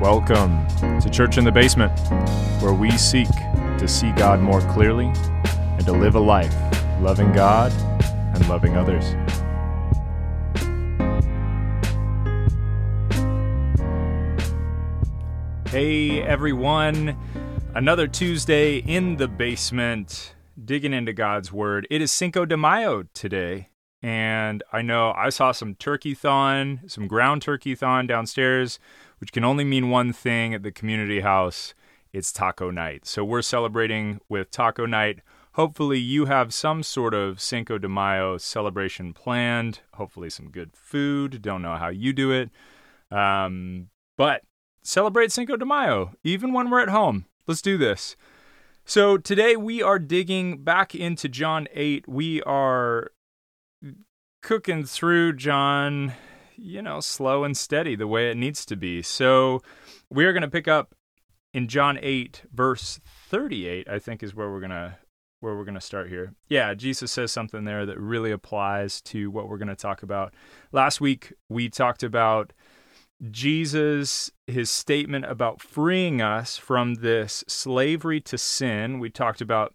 Welcome to Church in the Basement, where we seek to see God more clearly and to live a life loving God and loving others. Hey everyone, another Tuesday in the basement, digging into God's Word. It is Cinco de Mayo today, and I know I saw some turkey thon, some ground turkey thon downstairs which can only mean one thing at the community house it's taco night. So we're celebrating with taco night. Hopefully, you have some sort of Cinco de Mayo celebration planned. Hopefully, some good food. Don't know how you do it. Um, but celebrate Cinco de Mayo, even when we're at home. Let's do this. So, today we are digging back into John 8. We are cooking through John you know, slow and steady the way it needs to be. So we are going to pick up in John 8 verse 38, I think is where we're going to where we're going to start here. Yeah, Jesus says something there that really applies to what we're going to talk about. Last week we talked about Jesus, his statement about freeing us from this slavery to sin. We talked about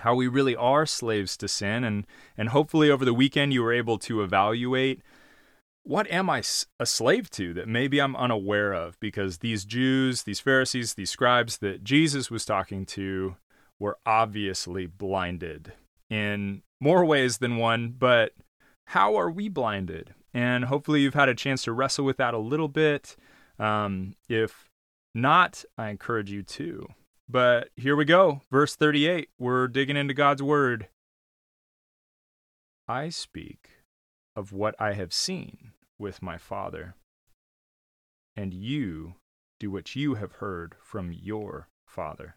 how we really are slaves to sin and and hopefully over the weekend you were able to evaluate what am I a slave to that maybe I'm unaware of? Because these Jews, these Pharisees, these scribes that Jesus was talking to were obviously blinded in more ways than one, but how are we blinded? And hopefully you've had a chance to wrestle with that a little bit. Um, if not, I encourage you to. But here we go. Verse 38. We're digging into God's word. I speak of what I have seen with my Father. And you do what you have heard from your father.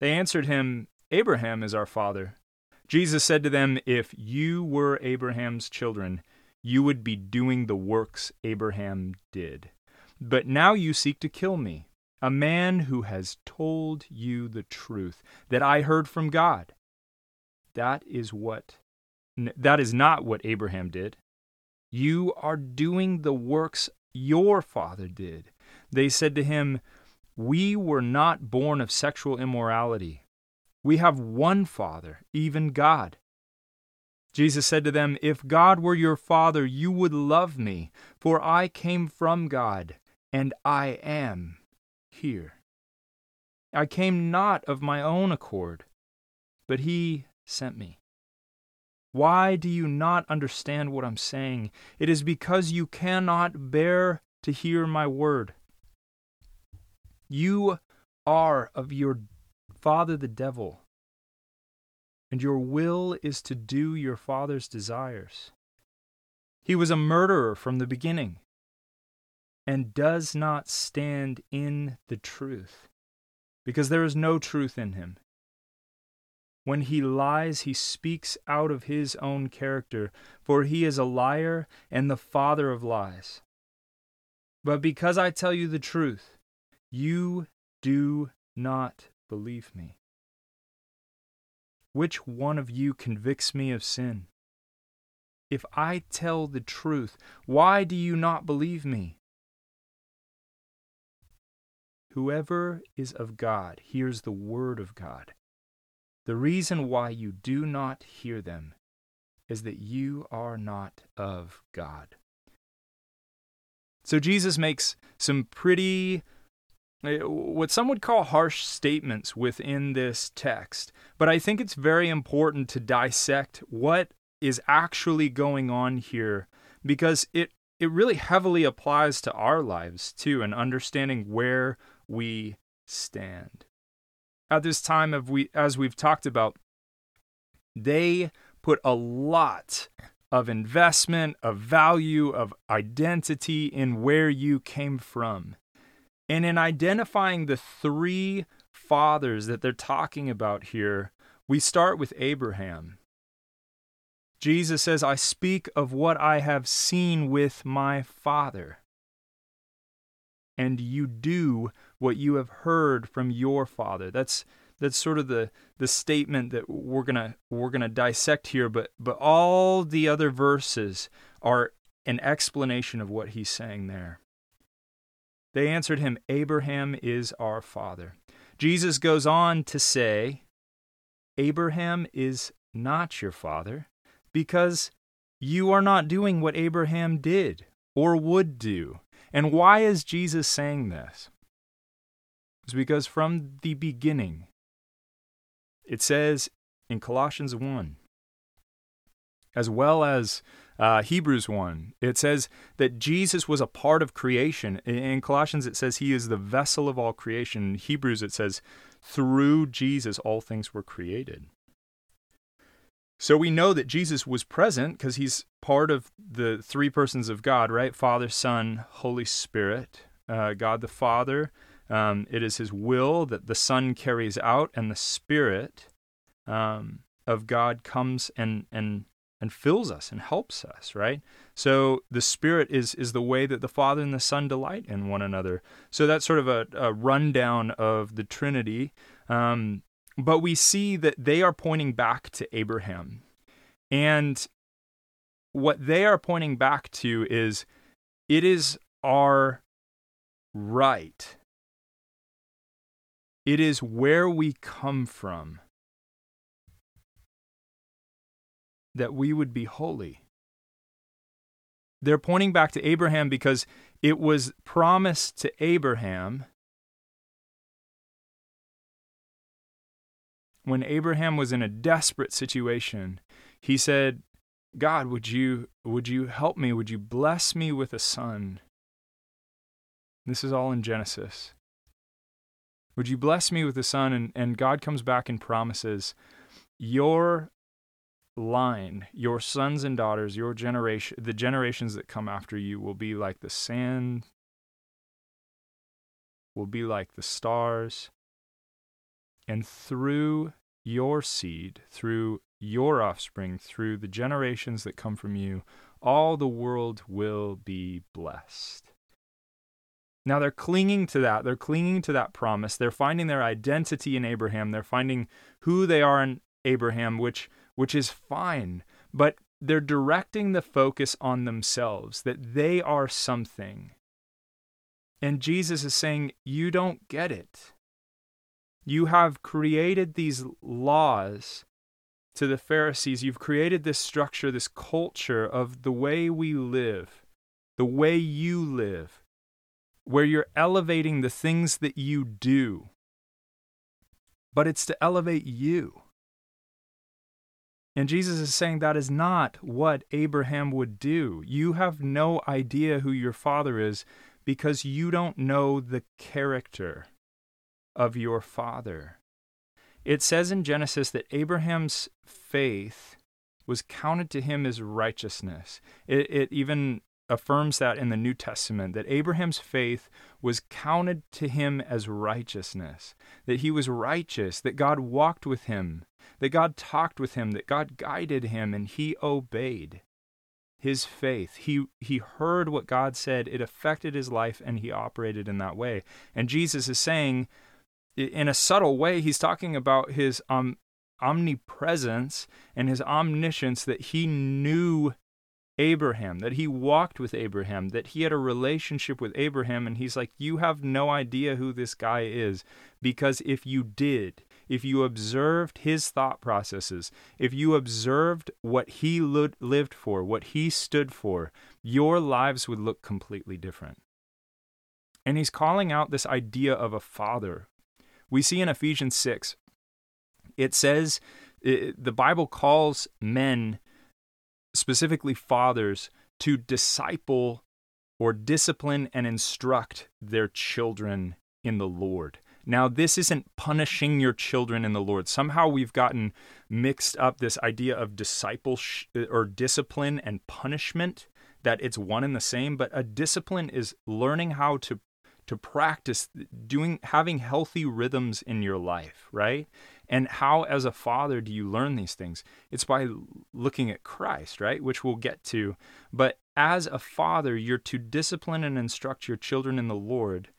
They answered him, Abraham is our father. Jesus said to them, If you were Abraham's children, you would be doing the works Abraham did. But now you seek to kill me, a man who has told you the truth that I heard from God. That is what that is not what Abraham did. You are doing the works your father did. They said to him, We were not born of sexual immorality. We have one Father, even God. Jesus said to them, If God were your Father, you would love me, for I came from God, and I am here. I came not of my own accord, but He sent me. Why do you not understand what I'm saying? It is because you cannot bear to hear my word. You are of your father the devil, and your will is to do your father's desires. He was a murderer from the beginning and does not stand in the truth, because there is no truth in him. When he lies, he speaks out of his own character, for he is a liar and the father of lies. But because I tell you the truth, you do not believe me. Which one of you convicts me of sin? If I tell the truth, why do you not believe me? Whoever is of God hears the word of God. The reason why you do not hear them is that you are not of God. So Jesus makes some pretty, eh, what some would call harsh statements within this text. But I think it's very important to dissect what is actually going on here because it, it really heavily applies to our lives too and understanding where we stand at this time of we as we've talked about they put a lot of investment of value of identity in where you came from. And in identifying the three fathers that they're talking about here we start with Abraham. Jesus says I speak of what I have seen with my father and you do what you have heard from your father. That's that's sort of the the statement that we're gonna we're gonna dissect here. But but all the other verses are an explanation of what he's saying there. They answered him, Abraham is our father. Jesus goes on to say, Abraham is not your father, because you are not doing what Abraham did or would do. And why is Jesus saying this? It's because from the beginning, it says in Colossians 1, as well as uh, Hebrews 1, it says that Jesus was a part of creation. In Colossians, it says he is the vessel of all creation. In Hebrews, it says through Jesus, all things were created. So we know that Jesus was present because he's part of the three persons of God, right? Father, Son, Holy Spirit. Uh, God the Father, um, it is his will that the Son carries out, and the Spirit um, of God comes and, and and fills us and helps us, right? So the Spirit is is the way that the Father and the Son delight in one another. So that's sort of a, a rundown of the Trinity. Um, but we see that they are pointing back to Abraham. And what they are pointing back to is it is our right. It is where we come from that we would be holy. They're pointing back to Abraham because it was promised to Abraham when Abraham was in a desperate situation. He said, God, would you would you help me? Would you bless me with a son? This is all in Genesis. Would you bless me with a son? And, and God comes back and promises, Your line, your sons and daughters, your generation, the generations that come after you will be like the sand, will be like the stars. And through your seed, through your offspring, through the generations that come from you, all the world will be blessed. Now they're clinging to that. They're clinging to that promise. They're finding their identity in Abraham. They're finding who they are in Abraham, which which is fine, but they're directing the focus on themselves, that they are something. And Jesus is saying, You don't get it. You have created these laws to the Pharisees. You've created this structure, this culture of the way we live, the way you live, where you're elevating the things that you do. But it's to elevate you. And Jesus is saying that is not what Abraham would do. You have no idea who your father is because you don't know the character of your father. It says in Genesis that Abraham's faith was counted to him as righteousness. It, it even affirms that in the New Testament that Abraham's faith was counted to him as righteousness, that he was righteous, that God walked with him, that God talked with him, that God guided him, and he obeyed his faith. He, he heard what God said, it affected his life, and he operated in that way. And Jesus is saying, in a subtle way, he's talking about his um, omnipresence and his omniscience that he knew Abraham, that he walked with Abraham, that he had a relationship with Abraham. And he's like, You have no idea who this guy is. Because if you did, if you observed his thought processes, if you observed what he lived for, what he stood for, your lives would look completely different. And he's calling out this idea of a father. We see in Ephesians 6, it says, it, the Bible calls men, specifically fathers, to disciple or discipline and instruct their children in the Lord. Now, this isn't punishing your children in the Lord. Somehow we've gotten mixed up this idea of disciple or discipline and punishment that it's one and the same, but a discipline is learning how to to practice doing having healthy rhythms in your life, right? And how as a father do you learn these things? It's by looking at Christ, right? Which we'll get to. But as a father, you're to discipline and instruct your children in the Lord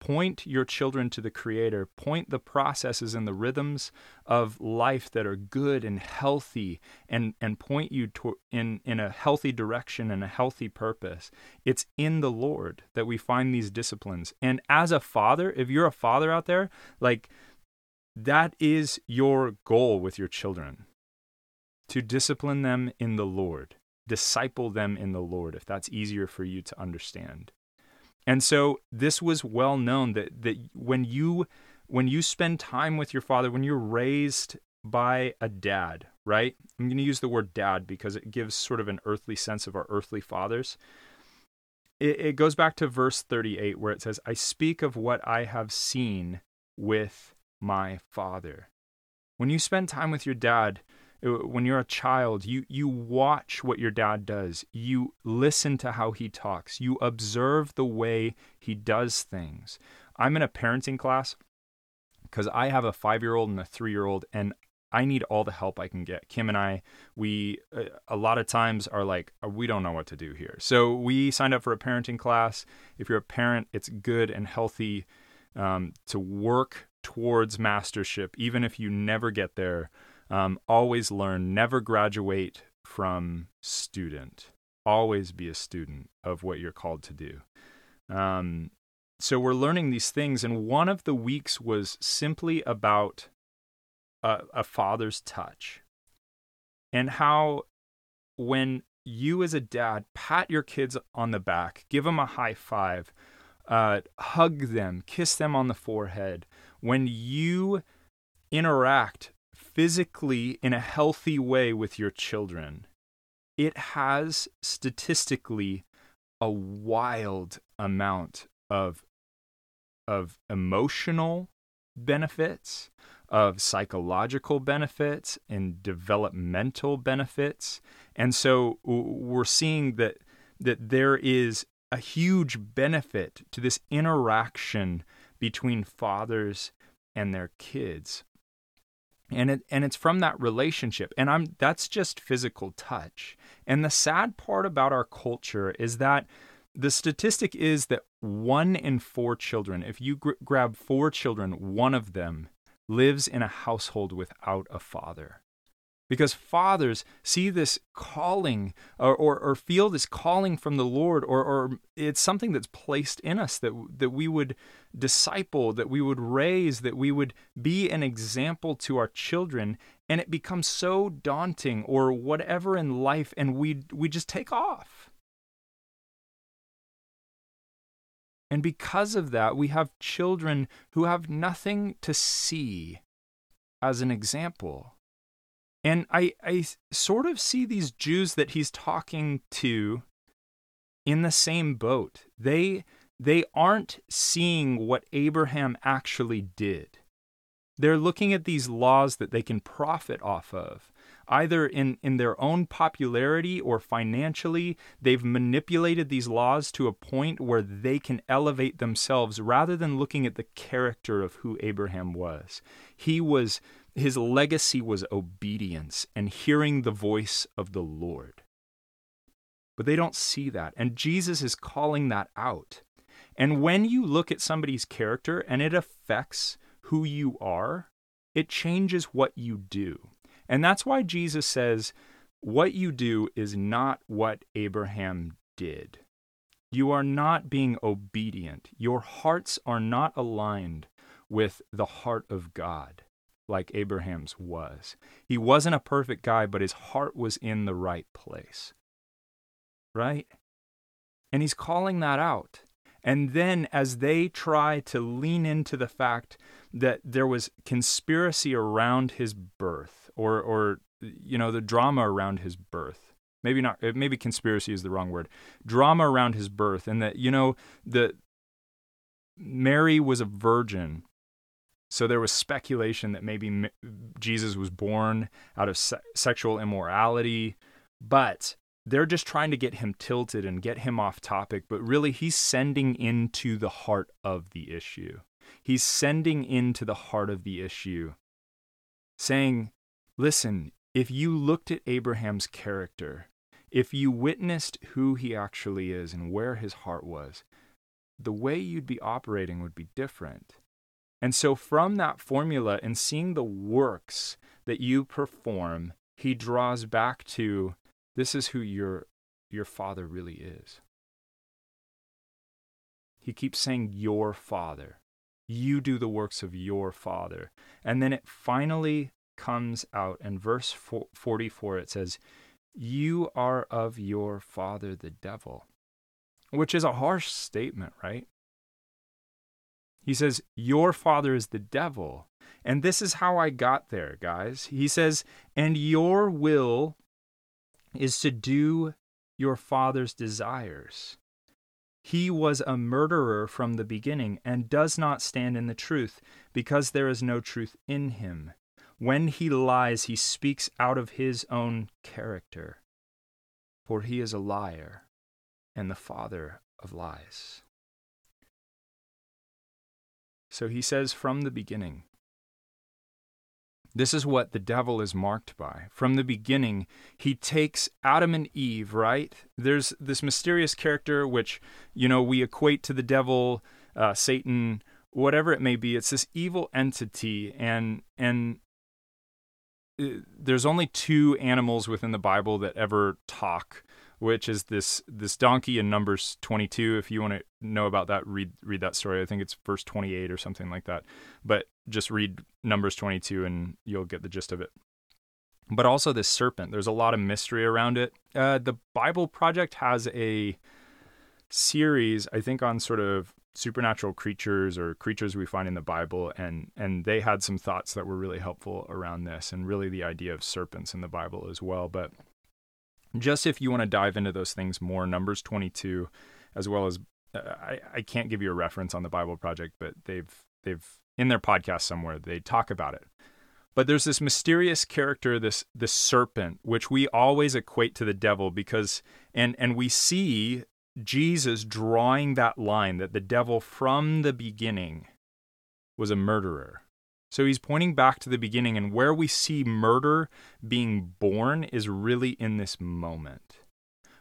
point your children to the Creator, point the processes and the rhythms of life that are good and healthy, and, and point you to, in, in a healthy direction and a healthy purpose. It's in the Lord that we find these disciplines. And as a father, if you're a father out there, like that is your goal with your children to discipline them in the Lord, disciple them in the Lord, if that's easier for you to understand. And so this was well known that that when you when you spend time with your father, when you're raised by a dad, right? I'm going to use the word dad because it gives sort of an earthly sense of our earthly fathers. It, it goes back to verse 38 where it says, I speak of what I have seen with my father. When you spend time with your dad, uh, when you're a child, you, you watch what your dad does. You listen to how he talks. You observe the way he does things. I'm in a parenting class because I have a five year old and a three year old, and I need all the help I can get. Kim and I, we uh, a lot of times are like, uh, we don't know what to do here. So we signed up for a parenting class. If you're a parent, it's good and healthy um, to work towards mastership, even if you never get there. Um, always learn, never graduate from student. Always be a student of what you're called to do. Um, so we're learning these things, and one of the weeks was simply about a, a father's touch and how when you as a dad pat your kids on the back, give them a high five, uh, hug them, kiss them on the forehead. When you interact physically in a healthy way with your children, it has statistically a wild amount of of emotional benefits, of psychological benefits and developmental benefits. And so we're seeing that that there is a huge benefit to this interaction between fathers and their kids. And it and it's from that relationship. And i'm that's just physical touch. And the sad part about our culture is that the statistic is that one in four children if you gr- grab four children one of them lives in a household without a father because fathers see this calling or, or, or, feel this calling from the Lord, or, or it's something that's placed in us that, that we would disciple, that we would raise, that we would be an example to our children. And it becomes so daunting or whatever in life, and we, we just take off. And because of that, we have children who have nothing to see as an example. And I, I sort of see these Jews that he's talking to in the same boat. They, they aren't seeing what Abraham actually did. They're looking at these laws that they can profit off of. Either in, in their own popularity or financially, they've manipulated these laws to a point where they can elevate themselves rather than looking at the character of who Abraham was. He was his legacy was obedience and hearing the voice of the Lord. But they don't see that. And Jesus is calling that out. And when you look at somebody's character and it affects who you are, it changes what you do. And that's why Jesus says, What you do is not what Abraham did. You are not being obedient. Your hearts are not aligned with the heart of God like Abraham's was. He wasn't a perfect guy, but his heart was in the right place. Right? And he's calling that out. And then, as they try to lean into the fact that there was conspiracy around his birth, or, or you know, the drama around his birth, maybe not, eh, maybe conspiracy is the wrong word, drama around his birth, and that, you know, the Mary was a virgin so there was speculation that maybe Jesus was born out of se- sexual immorality, but they're just trying to get him tilted and get him off topic, but really he's sending into the heart of the issue. He's sending into the heart of the issue, saying, Listen, if you looked at Abraham's character, if you witnessed who he actually is and where his heart was, the way you'd be operating would be different. And so, from that formula and seeing the works that you perform, he draws back to this is who your, your father really is. He keeps saying, Your father. You do the works of your father. And then it finally comes out in verse 44. It says, You are of your father, the devil, which is a harsh statement, right? He says, Your father is the devil. And this is how I got there, guys. He says, And your will is to do your father's desires. He was a murderer from the beginning and does not stand in the truth, because there is no truth in him. When he lies, he speaks out of his own character, for he is a liar and the father of lies. So he says from the beginning, this is what the devil is marked by. From the beginning, he takes Adam and Eve, right? There's this mysterious character which, you know, we equate to the devil, uh, Satan, whatever it may be. It's this evil entity, and and uh, there's only two animals within the Bible that ever talk which is this this donkey in Numbers 22. If you want to know about that, read read that story. I think it's verse 28 or something like that. But just read Numbers 22 and you'll get the gist of it. But also this serpent. There's a lot of mystery around it. Uh, the Bible Project has a series, I think, on sort of supernatural creatures or creatures we find in the Bible, and and they had some thoughts that were really helpful around this, and really the idea of serpents in the Bible as well. But just if you want to dive into those things more, Numbers 22, as well as uh, I, I can't give you a reference on the Bible Project, but they've they've in their podcast somewhere they talk about it. But there's this mysterious character, this this serpent, which we always equate to the devil because and and we see Jesus drawing that line that the devil from the beginning was a murderer. So he's pointing back to the beginning, and where we see murder being born is really in this moment,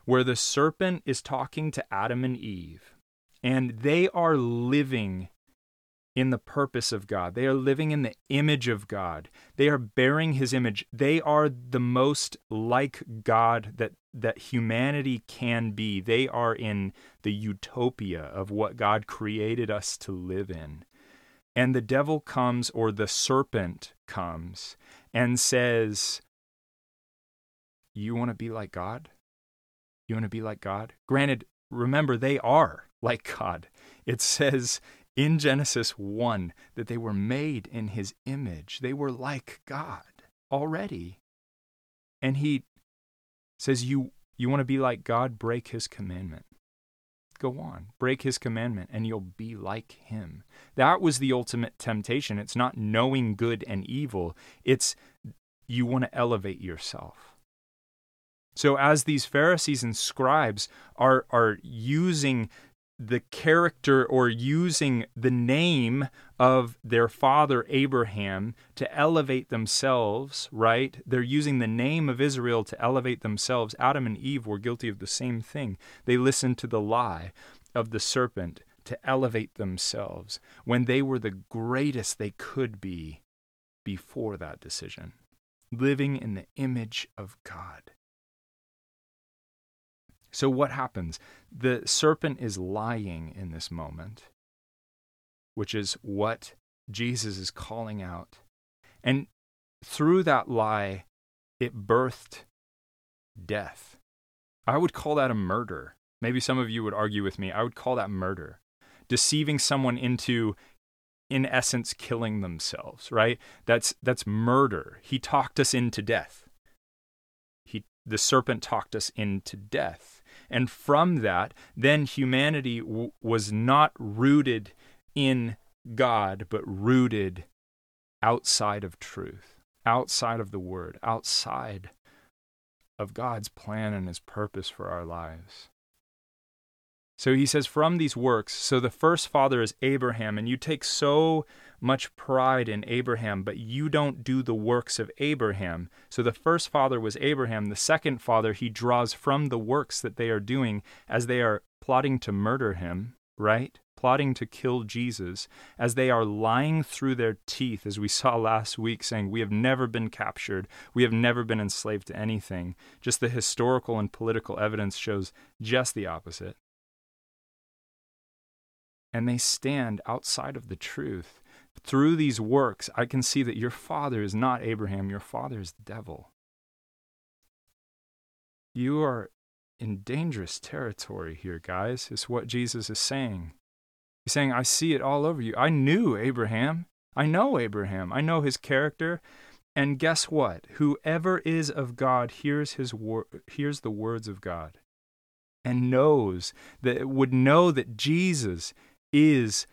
where the serpent is talking to Adam and Eve, and they are living in the purpose of God. They are living in the image of God. They are bearing his image. They are the most like God that that humanity can be. They are in the utopia of what God created us to live in. And the devil comes, or the serpent comes, and says, You want to be like God? You want to be like God? Granted, remember, they are like God. It says in Genesis 1 that they were made in his image, they were like God already. And he says, You, you want to be like God? Break his commandment go on. Break his commandment and you'll be like him. That was the ultimate temptation. It's not knowing good and evil, it's you want to elevate yourself. So, as these Pharisees and scribes are, are using the character or using the name of their father Abraham to elevate themselves, right? They're using the name of Israel to elevate themselves. Adam and Eve were guilty of the same thing. They listened to the lie of the serpent to elevate themselves when they were the greatest they could be before that decision, living in the image of God. So, what happens? The serpent is lying in this moment, which is what Jesus is calling out. And through that lie, it birthed death. I would call that a murder. Maybe some of you would argue with me. I would call that murder. Deceiving someone into in essence killing themselves, right? That's that's murder. He talked us into death. He the serpent talked us into death. And from that, then humanity w- was not rooted in God, but rooted outside of truth, outside of the Word, outside of God's plan and His purpose for our lives. So he says, from these works, so the first father is Abraham, and you take so much pride in Abraham, but you don't do the works of Abraham. So the first father was Abraham. The second father he draws from the works that they are doing as they are plotting to murder him, right? plotting to kill Jesus, as they are lying through their teeth, as we saw last week, saying, We have never been captured, we have never been enslaved to anything. Just the historical and political evidence shows just the opposite. And they stand outside of the truth. Through these works, I can see that your father is not Abraham, your father is the devil. You are in dangerous territory here, guys, is what Jesus is saying. He's saying, I see it all over you. I knew Abraham. I know Abraham. I know his character. And guess what? Whoever is of God hears his wor- hears the words of God and knows that would know that Jesus is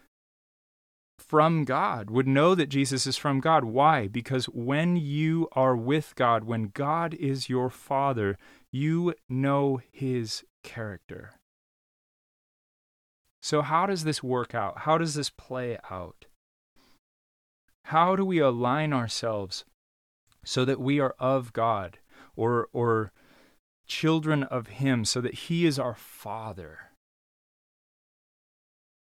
from God, would know that Jesus is from God. Why? Because when you are with God, when God is your Father, you know His character. So, how does this work out? How does this play out? How do we align ourselves so that we are of God or, or children of Him, so that He is our Father?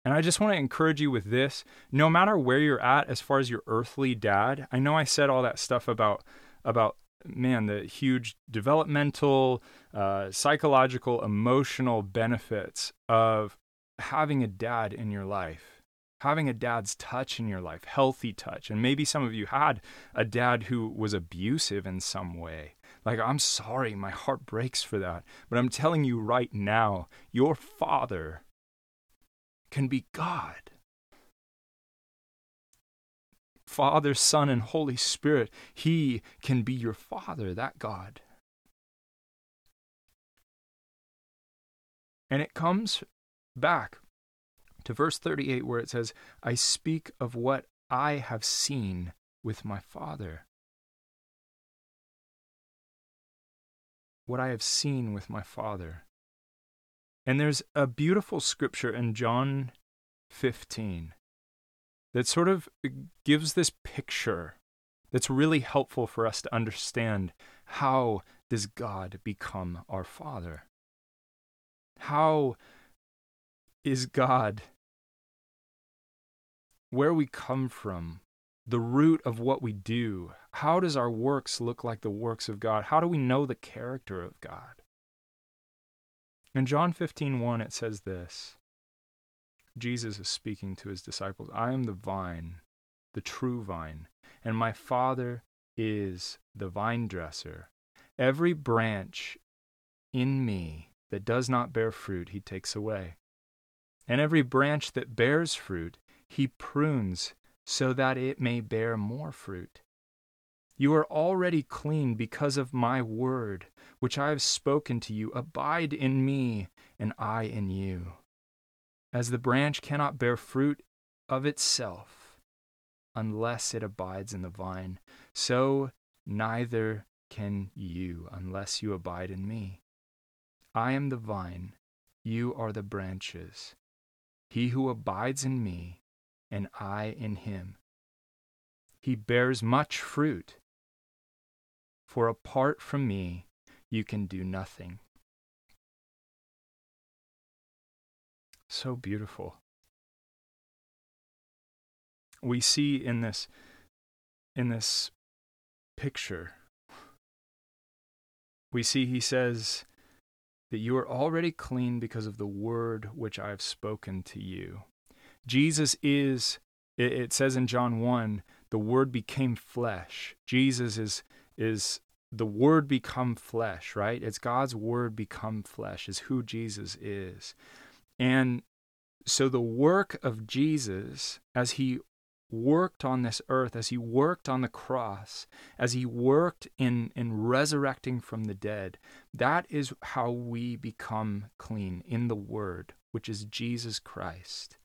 And I just want to encourage you with this no matter where you're at as far as your earthly dad, I know I said all that stuff about about man the huge developmental uh, psychological emotional benefits of having a dad in your life having a dad's touch in your life healthy touch. And maybe some of you had a dad who was abusive in some way. Like i'm sorry my heart breaks for that. But i'm telling you right now your father can be God. Father, Son, and Holy Spirit, He can be your Father, that God. And it comes back to verse 38 where it says, I speak of what I have seen with my Father. What I have seen with my Father. And there's a beautiful scripture in John 15 that sort of gives this picture that's really helpful for us to understand how does God become our Father? How is God where we come from, the root of what we do? How does our works look like the works of God? How do we know the character of God? In John 15:1 it says this. Jesus is speaking to his disciples, I am the vine, the true vine, and my Father is the vine dresser. Every branch in me that does not bear fruit, he takes away. And every branch that bears fruit, he prunes so that it may bear more fruit. You are already clean because of my word, which I have spoken to you. Abide in me, and I in you. As the branch cannot bear fruit of itself unless it abides in the vine, so neither can you unless you abide in me. I am the vine, you are the branches. He who abides in me, and I in him, he bears much fruit for apart from me, you can do nothing. So beautiful. We see in this in this picture we see he says that you are already clean because of the word which I have spoken to you. Jesus is it, says in John 1 the word became flesh. Jesus is is the word become flesh, right? It's God's word become flesh, is who Jesus is. And so the work of Jesus as he worked on this earth, as he worked on the cross, as he worked in, in resurrecting from the dead, that is how we become clean in the Word, which is Jesus Christ.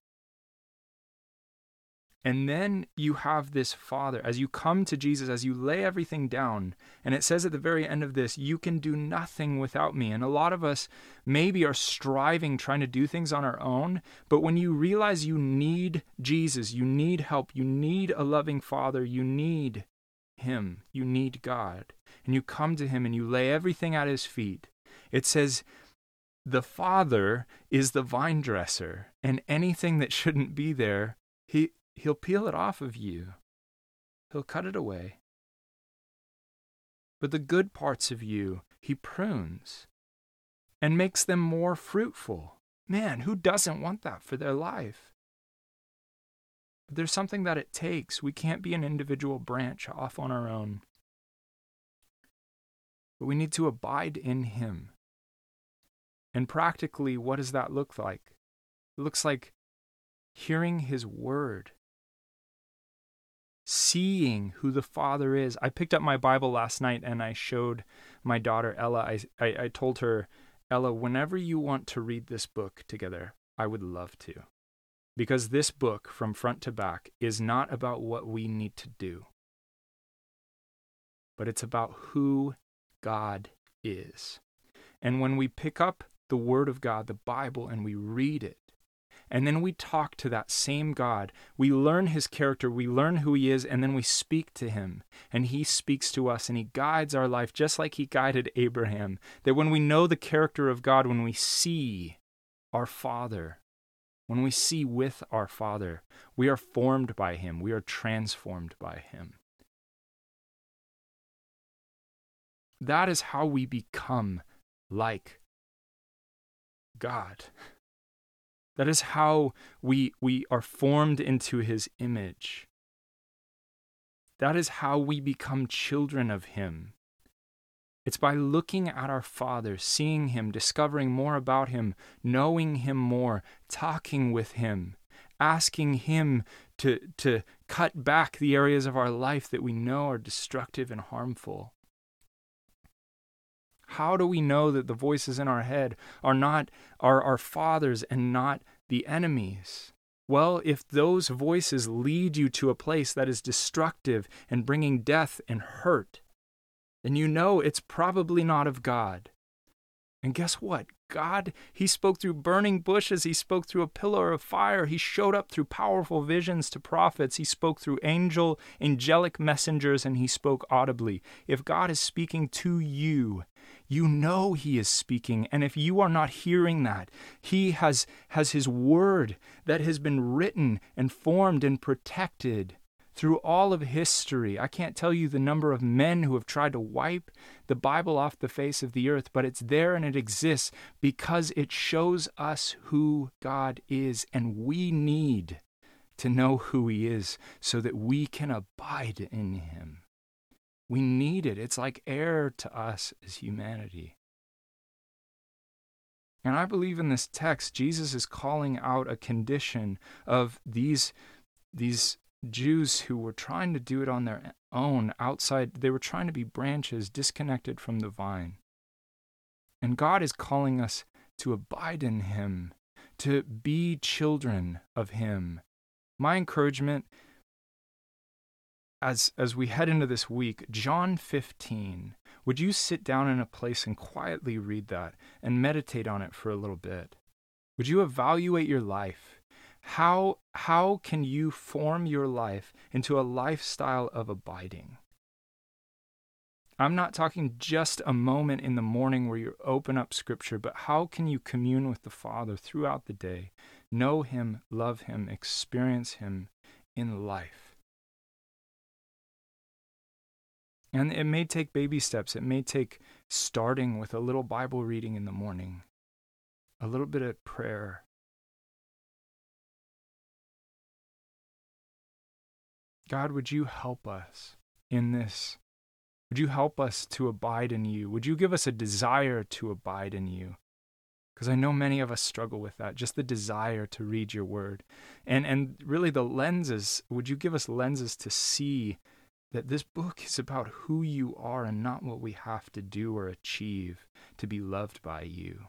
And then you have this Father, as you come to Jesus, as you lay everything down, and it says at the very end of this, you can do nothing without me. And a lot of us maybe are striving, trying to do things on our own, but when you realize you need Jesus, you need help, you need a loving Father, you need Him, you need God, and you come to Him and you lay everything at His feet, it says, the Father is the vine dresser, and anything that shouldn't be there, he, he'll peel it off of you. He'll cut it away. But the good parts of you, he prunes and makes them more fruitful. Man, who doesn't want that for their life? But there's something that it takes. We can't be an individual branch off on our own. But we need to abide in him. And practically, what does that look like? It looks like hearing his word, seeing who the Father is. I picked up my Bible last night and I showed my daughter Ella. I, I, I told her, Ella, whenever you want to read this book together, I would love to. Because this book, from front to back, is not about what we need to do, but it's about who God is. And when we pick up the Word of God, the Bible, and we read it. And then we talk to that same God. We learn his character, we learn who he is, and then we speak to him. And he speaks to us and he guides our life just like he guided Abraham. That when we know the character of God, when we see our Father, when we see with our Father, we are formed by him, we are transformed by him. That is how we become like God. That is how we, we are formed into his image. That is how we become children of him. It's by looking at our Father, seeing him, discovering more about him, knowing him more, talking with him, asking him to, to cut back the areas of our life that we know are destructive and harmful. How do we know that the voices in our head are not are our fathers and not the enemies? Well, if those voices lead you to a place that is destructive and bringing death and hurt, then you know it's probably not of God. And guess what? God, He spoke through burning bushes. He spoke through a pillar of fire. He showed up through powerful visions to prophets. He spoke through angel, angelic messengers, and He spoke audibly. If God is speaking to you, you know he is speaking and if you are not hearing that he has has his word that has been written and formed and protected through all of history. I can't tell you the number of men who have tried to wipe the Bible off the face of the earth, but it's there and it exists because it shows us who God is, and we need to know who He is so that we can abide in Him. We need it. It's like air to us as humanity. And I believe in this text, Jesus is calling out a condition of these, these Jews who were trying to do it on their own outside. They were trying to be branches disconnected from the vine. And God is calling us to abide in Him, to be children of Him. My encouragement as as we head into this week, John 15. Would you sit down in a place and quietly read that and meditate on it for a little bit? Would you evaluate your life? How how can you form your life into a lifestyle of abiding? I'm not talking just a moment in the morning where you open up scripture, but how can you commune with the Father throughout the day? Know him, love him, experience him in life. And it may take baby steps. It may take starting with a little Bible reading in the morning, a little bit of prayer. God, would you help us in this? Would you help us to abide in you? Would you give us a desire to abide in you? Because I know many of us struggle with that, just the desire to read your word. And, and really, the lenses, would you give us lenses to see that this book is about who you are and not what we have to do or achieve to be loved by you.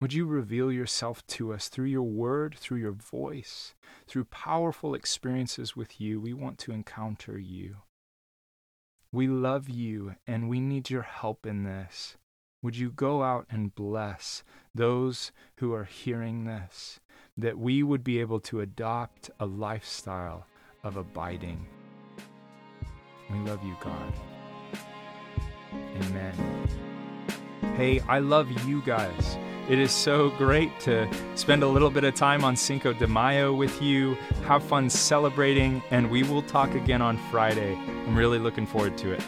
Would you reveal yourself to us through your word, through your voice, through powerful experiences with you? We want to encounter you. We love you and we need your help in this. Would you go out and bless those who are hearing this, that we would be able to adopt a lifestyle of abiding. We love you, God. Amen. Hey, I love you guys. It is so great to spend a little bit of time on Cinco de Mayo with you, have fun celebrating, and we will talk again on Friday. I'm really looking forward to it.